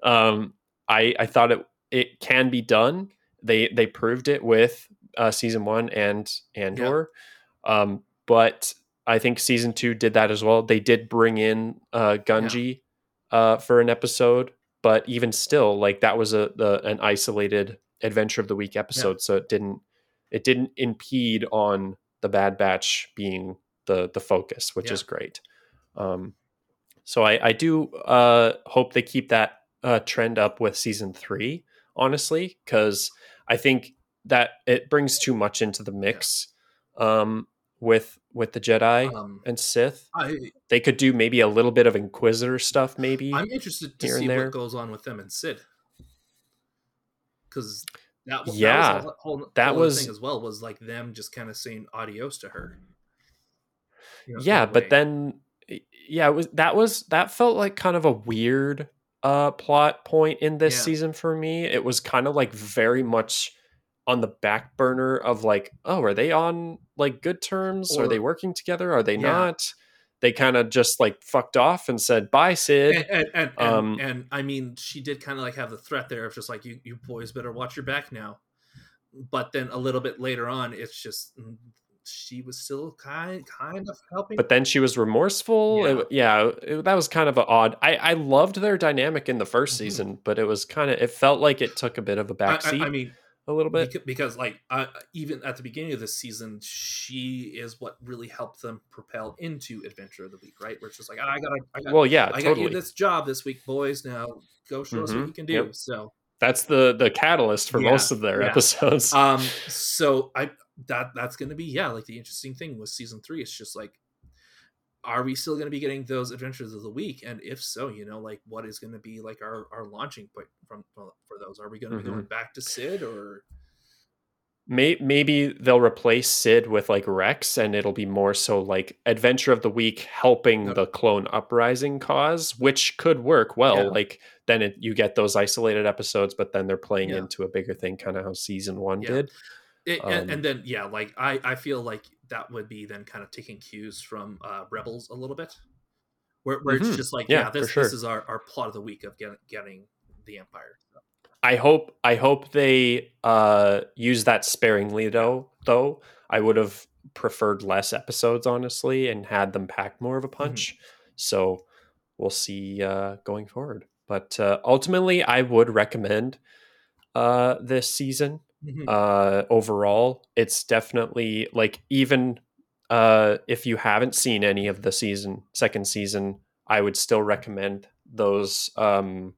Speaker 1: Um, I I thought it it can be done. They they proved it with uh, season one and Andor, um, but I think season two did that as well. They did bring in uh, Gungi uh, for an episode, but even still, like that was a the, an isolated adventure of the week episode, so it didn't it didn't impede on the Bad Batch being the the focus, which
Speaker 2: Yeah.
Speaker 1: is great. Um, so I, I do uh, hope they keep that uh, trend up with season three, honestly, because I think that it brings too much into the mix um, with with the Jedi
Speaker 2: um
Speaker 1: and Sith.
Speaker 2: I,
Speaker 1: They could do maybe a little bit of Inquisitor stuff, maybe.
Speaker 2: I'm interested to see what goes on with them and Cid, because that, w-
Speaker 1: Yeah,
Speaker 2: that was a whole,
Speaker 1: that
Speaker 2: whole
Speaker 1: was-
Speaker 2: thing as well. Was like them just kind of saying adios to her. You know,
Speaker 1: yeah but
Speaker 2: way.
Speaker 1: then yeah it was that was that felt like kind of a weird uh plot point in this
Speaker 2: Yeah.
Speaker 1: season for me it was kind of like very much on the back burner of like oh are they on like good terms are they working together are they
Speaker 2: Yeah.
Speaker 1: not they kind of just like fucked off and said bye Cid
Speaker 2: and and, and, and,
Speaker 1: um,
Speaker 2: and I mean, she did kind of like have the threat there of just like you, you boys better watch your back now. But then a little bit later on, it's just mm, she was still kind kind of helping.
Speaker 1: but then she was remorseful
Speaker 2: Yeah.
Speaker 1: It- yeah, it- that was kind of an odd i i loved their dynamic in the 1st
Speaker 2: Mhm.
Speaker 1: season but it was kind of it felt like it took a bit of a backseat
Speaker 2: I, I mean,
Speaker 1: a little bit
Speaker 2: Beca- because like uh, even at the beginning of this season she is what really helped them propel into adventure of the week right where it's just like "Ah, i gotta i got
Speaker 1: well yeah
Speaker 2: i got
Speaker 1: totally
Speaker 2: you this job this week boys now go show us what
Speaker 1: Mhm.
Speaker 2: you can do
Speaker 1: Yep.
Speaker 2: so
Speaker 1: that's the the catalyst for
Speaker 2: Yeah,
Speaker 1: most of their
Speaker 2: yeah.
Speaker 1: episodes
Speaker 2: um so i that that's gonna be yeah like the interesting thing with season three it's just like are we still going to be getting those adventures of the week and if so you know like what is going to be like our our launching point from for those are we going to
Speaker 1: Mhm.
Speaker 2: be going back to Cid or
Speaker 1: May- maybe they'll replace Cid with like rex and it'll be more so like adventure of the week helping
Speaker 2: Yep.
Speaker 1: the clone uprising cause which could work well
Speaker 2: Yeah.
Speaker 1: like then it, you get those isolated episodes but then they're playing
Speaker 2: Yeah.
Speaker 1: into a bigger thing kind of how season one
Speaker 2: Yeah.
Speaker 1: did
Speaker 2: It,
Speaker 1: Um,
Speaker 2: and, and then yeah, like I I feel like that would be then kind of taking cues from uh, Rebels a little bit, where, where
Speaker 1: Mhm.
Speaker 2: it's just like
Speaker 1: Yeah,
Speaker 2: yeah, this
Speaker 1: sure.
Speaker 2: this is our, our plot of the week of getting getting the Empire.
Speaker 1: I hope I hope they uh use that sparingly though though. I would have preferred less episodes honestly and had them pack more of a punch. So we'll see uh going forward. but uh, ultimately, I would recommend uh, this season.
Speaker 2: Mhm.
Speaker 1: Uh, overall, it's definitely like even uh, if you haven't seen any of the season second season, I would still recommend those um,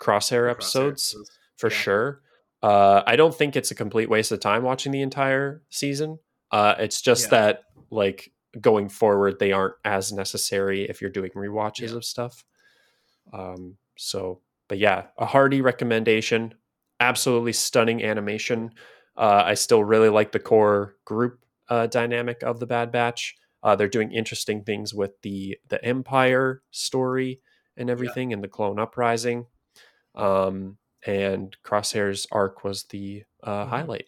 Speaker 1: crosshair
Speaker 2: Crosshair
Speaker 1: episodes
Speaker 2: episodes.
Speaker 1: for
Speaker 2: Yeah.
Speaker 1: sure. Uh, I don't think it's a complete waste of time watching the entire season. Uh, it's just
Speaker 2: Yeah.
Speaker 1: that like going forward, they aren't as necessary if you're doing rewatches
Speaker 2: Yeah.
Speaker 1: of stuff. Um, so, but yeah, a hearty recommendation. Absolutely stunning animation. Uh, I still really like the core group uh, dynamic of the Bad Batch. Uh, they're doing interesting things with the the Empire story and everything, and the Clone Uprising. Um, and Crosshair's arc was the uh,
Speaker 2: Mhm.
Speaker 1: highlight.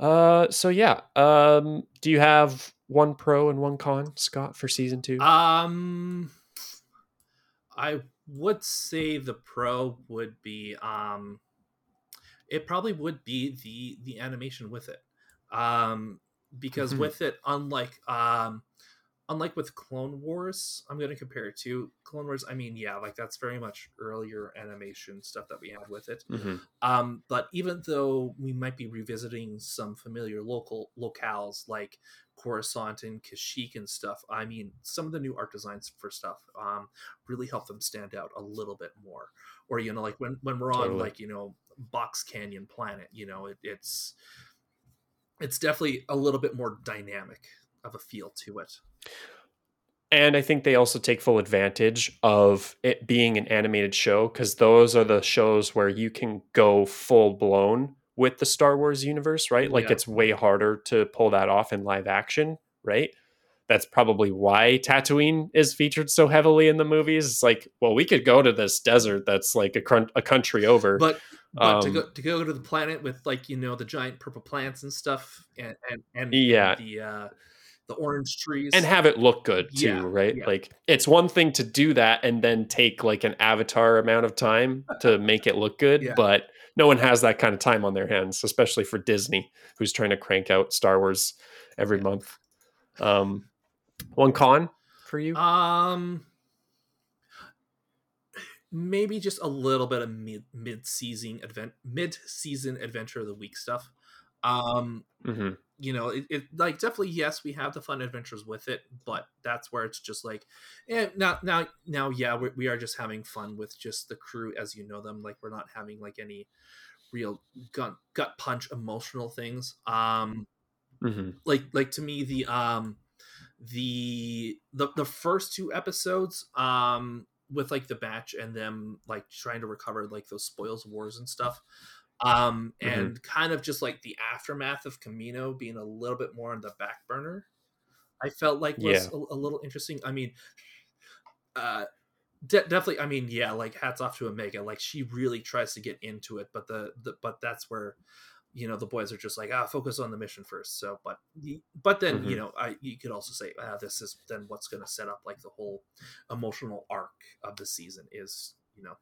Speaker 1: Uh, so yeah. Um, do you have one pro and one con, Scott, for season two?
Speaker 2: Um, I would say the pro would be um, it probably would be the the animation with it, um, because
Speaker 1: Mhm.
Speaker 2: with it, unlike um, unlike with Clone Wars, I'm going to compare it to Clone Wars. I mean, yeah, like that's very much earlier animation stuff that we had with it.
Speaker 1: Mhm.
Speaker 2: Um, but even though we might be revisiting some familiar local locales like Coruscant and Kashyyyk and stuff, I mean, some of the new art designs for stuff um, really help them stand out a little bit more. Or you know, like when when we're on
Speaker 1: Totally.
Speaker 2: like you know Box Canyon Planet, you know, it, it's it's definitely a little bit more dynamic of a feel to it.
Speaker 1: And I think they also take full advantage of it being an animated show because those are the shows where you can go full blown with the Star Wars universe, right? Like
Speaker 2: Yeah.
Speaker 1: it's way harder to pull that off in live action, right? That's probably why Tatooine is featured so heavily in the movies. It's like, well, we could go to this desert that's like a, crun- a country over.
Speaker 2: But but to
Speaker 1: Um,
Speaker 2: go to go to the planet with like you know the giant purple plants and stuff and and, and
Speaker 1: Yeah.
Speaker 2: the uh, the orange trees
Speaker 1: and have it look good too,
Speaker 2: Yeah,
Speaker 1: right?
Speaker 2: yeah.
Speaker 1: Like it's one thing to do that and then take like an avatar amount of time to make it look good,
Speaker 2: Yeah.
Speaker 1: but no one has that kind of time on their hands, especially for Disney, who's trying to crank out Star Wars every month. Um, one con for you?
Speaker 2: Um, maybe just a little bit of mid mid season advent mid season adventure of the week stuff. Um,
Speaker 1: hmm
Speaker 2: you know, it, it like definitely yes, we have the fun adventures with it, but that's where it's just like, eh, now now now yeah, we we are just having fun with just the crew as you know them. Like we're not having like any real gut gut punch emotional things. Um,
Speaker 1: hmm
Speaker 2: like like to me the um the the the first two episodes um with like the batch and them like trying to recover like those spoils wars and stuff um
Speaker 1: Mhm.
Speaker 2: and kind of just like the aftermath of Kamino being a little bit more on the back burner i felt like was
Speaker 1: Yeah.
Speaker 2: a, a little interesting i mean uh de- definitely i mean yeah like hats off to omega like she really tries to get into it but the, the but that's where you know the boys are just like ah focus on the mission first so but but then you
Speaker 1: Mhm.
Speaker 2: know i you could also say ah this is then what's going to set up like the whole emotional arc of the season is you know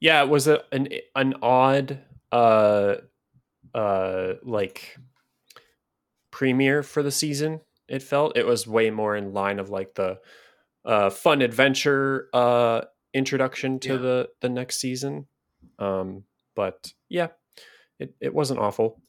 Speaker 1: Yeah, it was a, an an odd uh uh like premiere for the season. It felt it was way more in line of like the uh fun adventure uh introduction to
Speaker 2: Yeah.
Speaker 1: the the next season. Um but yeah, it it wasn't awful.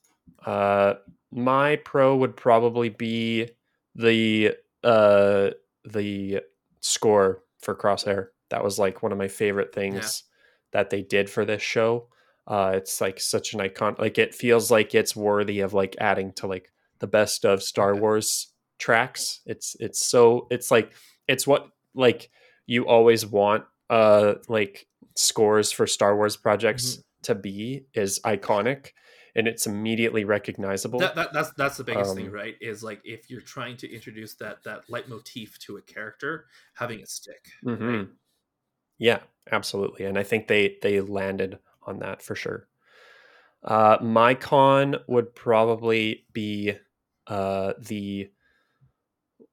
Speaker 1: Uh my pro would probably be the uh the score for Crosshair. That was like one of my favorite things that they did for this show. Uh, it's like such an icon. Like it feels like it's worthy of like adding to like the best of Star. Wars tracks. It's it's so it's like it's what like you always want uh like scores for Star Wars projects
Speaker 2: Mm-hmm.
Speaker 1: to be is iconic and it's immediately recognizable.
Speaker 2: that, that that's that's the biggest thing
Speaker 1: Um,
Speaker 2: right is like if you're trying to introduce that that leitmotif to a character having it stick
Speaker 1: Mhm. Yeah, absolutely, and I think they they landed on that for sure. Uh, my con would probably be uh, the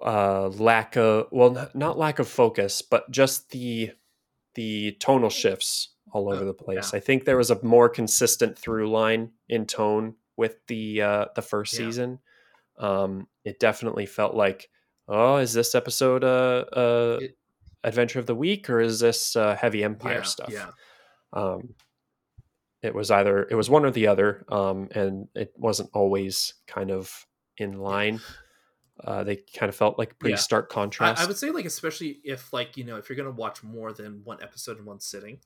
Speaker 1: uh, lack of well, not lack of focus, but just the the tonal shifts all over the place. I think there was a more consistent through line in tone with the uh, the first
Speaker 2: Yeah.
Speaker 1: season. Um, it definitely felt like, oh, is this episode uh, uh,
Speaker 2: It-
Speaker 1: adventure of the week or is this uh, heavy Empire
Speaker 2: yeah,
Speaker 1: stuff?
Speaker 2: Yeah.
Speaker 1: Um, it was either it was one or the other, um, and it wasn't always kind of in line. Uh, they kind of felt like pretty
Speaker 2: Yeah.
Speaker 1: stark contrast.
Speaker 2: I would say like especially if like you know if you're gonna watch more than one episode in one sitting,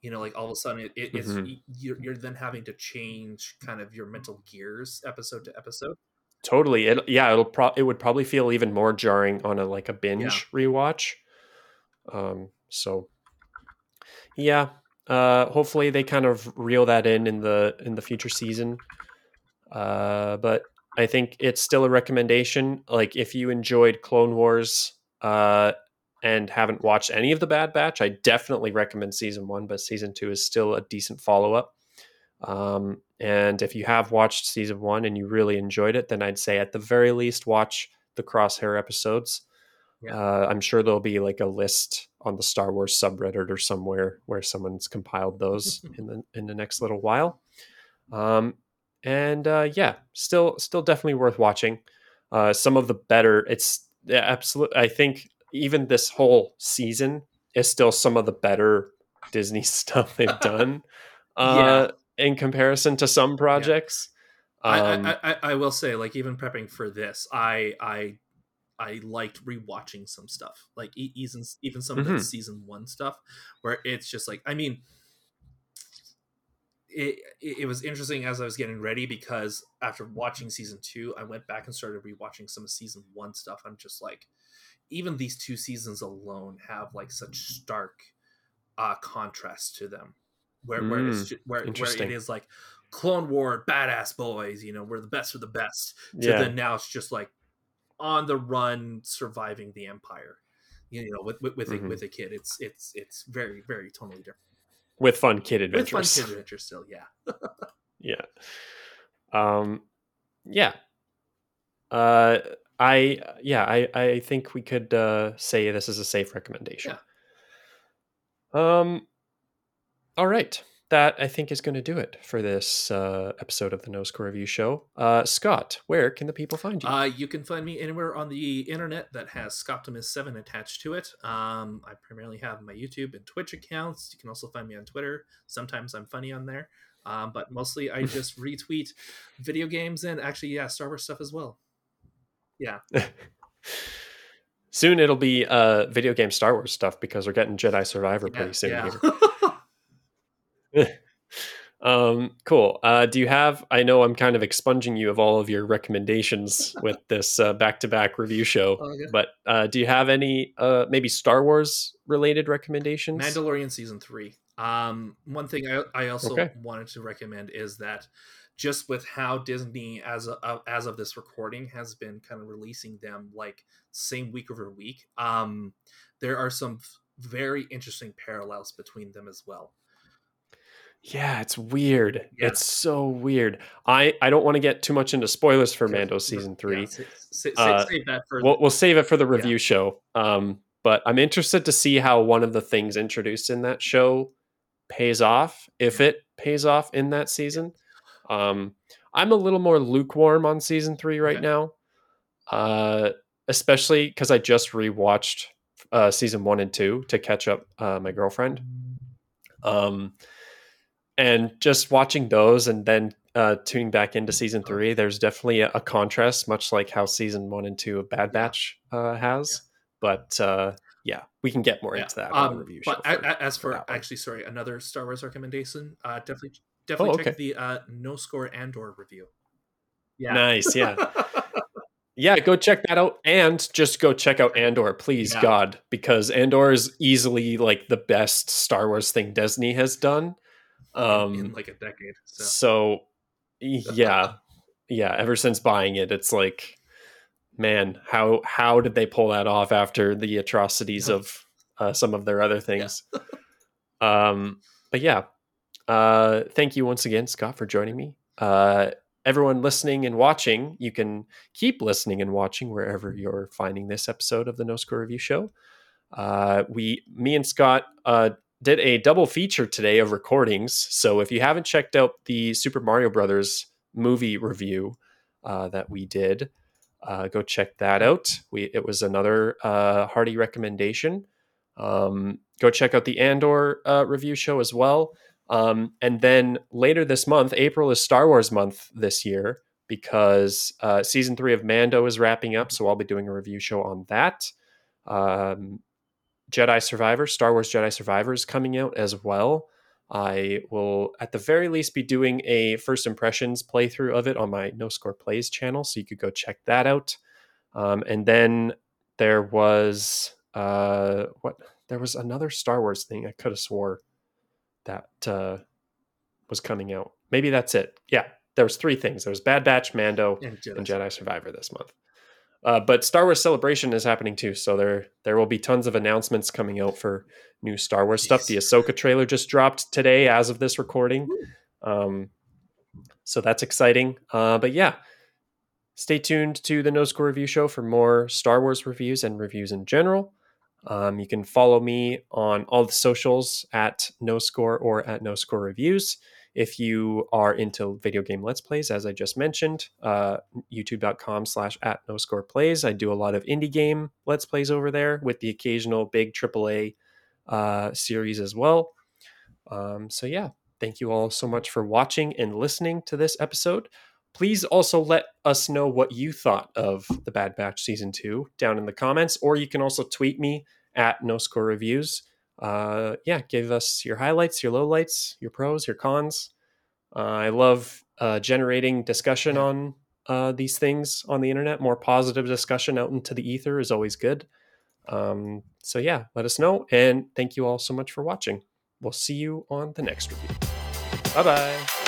Speaker 2: you know like all of a sudden it, it is
Speaker 1: Mhm.
Speaker 2: you're, you're then having to change kind of your mental gears episode to episode.
Speaker 1: Totally. It yeah, it'll pro- it would probably feel even more jarring on a like a binge rewatch. Um so yeah, uh hopefully they kind of reel that in in the in the future season. Uh but I think it's still a recommendation like if you enjoyed Clone Wars uh and haven't watched any of the Bad Batch, I definitely recommend season 1, but season 2 is still a decent follow-up. Um, and if you have watched season one and you really enjoyed it, then I'd say at the very least watch the Crosshair episodes.
Speaker 2: Yeah.
Speaker 1: Uh, I'm sure there'll be like a list on the Star Wars subreddit or somewhere where someone's compiled those in the in the next little while. Um, and uh, yeah, still still definitely worth watching. Uh, some of the better, it's yeah, absolute. I think even this whole season is still some of the better Disney stuff they've done. Uh, in comparison to some projects. Um,
Speaker 2: I, I, I I will say like even prepping for this, I I I liked rewatching some stuff like even even some of the
Speaker 1: Mhm.
Speaker 2: season one stuff where it's just like I mean. It, it was interesting as I was getting ready because after watching season two, I went back and started rewatching some of season one stuff. I'm just like, even these two seasons alone have like such stark uh contrast to them where where it's
Speaker 1: Mm,
Speaker 2: ju- where, where it is like clone war badass boys you know we're the best of the best to
Speaker 1: yeah,
Speaker 2: then now it's just like on the run surviving the empire you know with with, with,
Speaker 1: Mhm.
Speaker 2: a, with a kid it's it's it's very very totally different
Speaker 1: with fun kid adventures.
Speaker 2: with fun
Speaker 1: adventures.
Speaker 2: kid adventure still yeah
Speaker 1: yeah. Um, yeah. Uh, I yeah I I think we could uh, say this is a safe recommendation. Um. All right. That I think is going to do it for this uh, episode of the No Score Review Show. Uh, Scott, where can the people find you?
Speaker 2: uh you can find me anywhere on the internet that has Scoptimus7 attached to it um i primarily have my youtube and twitch accounts you can also find me on twitter sometimes i'm funny on there um, but mostly i just retweet video games and actually yeah star wars stuff as well Yeah.
Speaker 1: soon it'll be uh, video game Star Wars stuff because we're getting Jedi Survivor
Speaker 2: Yeah,
Speaker 1: pretty soon
Speaker 2: yeah.
Speaker 1: Um, cool. Uh, do you have? I know I'm kind of expunging you of all of your recommendations with this uh, back-to-back review show,
Speaker 2: Oh, yeah.
Speaker 1: but uh, do you have any uh, maybe Star Wars related recommendations?
Speaker 2: Mandalorian season three. Um, one thing I, I also
Speaker 1: Okay.
Speaker 2: wanted to recommend is that just with how Disney, as of, as of this recording, has been kind of releasing them like same week over week, um, there are some very interesting parallels between them as well.
Speaker 1: Yeah, it's weird.
Speaker 2: Yeah.
Speaker 1: It's so weird. I I don't want to get too much into spoilers for. Mando season three.
Speaker 2: Yeah, sa- sa- sa-
Speaker 1: Uh,
Speaker 2: save that for
Speaker 1: we'll, we'll save it for the review show. Um, but I'm interested to see how one of the things introduced in that show pays off, if it pays off in that season. Um, I'm a little more lukewarm on season three right
Speaker 2: Okay.
Speaker 1: now, uh, especially because I just rewatched uh, season one and two to catch up uh, my girlfriend. Um, and just watching those and then uh, tuning back into season three, there's definitely a, a contrast, much like how season one and two of Bad
Speaker 2: Yeah.
Speaker 1: Batch uh, has. But uh, yeah, we can get more
Speaker 2: Yeah.
Speaker 1: into that
Speaker 2: Um,
Speaker 1: review
Speaker 2: but
Speaker 1: for-
Speaker 2: as for
Speaker 1: one.
Speaker 2: actually, sorry, another Star Wars recommendation. Uh, definitely, definitely
Speaker 1: Oh,
Speaker 2: check
Speaker 1: okay.
Speaker 2: the uh, No Score Andor review. Yeah,
Speaker 1: Nice, yeah. yeah, go check that out, and just go check out Andor, please,
Speaker 2: Yeah.
Speaker 1: God, because Andor is easily like the best Star Wars thing Disney has done. Um,
Speaker 2: in like a decade. So
Speaker 1: So, yeah, yeah. Ever since buying it, it's like, man, how how did they pull that off after the atrocities of uh, some of their other things? um, but yeah, uh, thank you once again, Scott, for joining me. Uh, everyone listening and watching, you can keep listening and watching wherever you're finding this episode of the No Score Review Show. Uh, we, me and Scott, uh, did a double feature today of recordings. So if you haven't checked out the Super Mario Brothers movie review uh, that we did, uh, go check that out. We it was another uh, hearty recommendation. Um, go check out the Andor uh, review show as well. Um, and then later this month, April is Star Wars month this year because uh, season three of Mando is wrapping up. So I'll be doing a review show on that. Um, Jedi Survivor, Star Wars Jedi Survivor is coming out as well. I will, at the very least, be doing a first impressions playthrough of it on my No Score Plays channel, so you could go check that out. Um, and then there was uh, what? There was another Star Wars thing I could have swore that uh, was coming out. Maybe that's it. Yeah, there was three things. There was Bad Batch, Mando, and Jedi, and Jedi Survivor this month. Uh, but Star Wars Celebration is happening too, so there there will be tons of announcements coming out for new Star Wars stuff. The Ahsoka trailer just dropped today, as of this recording, um, so that's exciting. Uh, but yeah, stay tuned to the No Score Review Show for more Star Wars reviews and reviews in general. Um, you can follow me on all the socials at No Score or at No Score Reviews. If you are into video game let's plays, as I just mentioned, uh, youtube.com slash at no score plays. I do a lot of indie game let's plays over there with the occasional big AAA uh, series as well. Um, so, yeah, thank you all so much for watching and listening to this episode. Please also let us know what you thought of the Bad Batch season two down in the comments, or you can also tweet me at no score reviews uh, yeah, give us your highlights, your lowlights, your pros, your cons. Uh, I love uh, generating discussion on uh, these things on the internet. More positive discussion out into the ether is always good. Um, so, yeah, let us know. And thank you all so much for watching. We'll see you on the next review. Bye bye.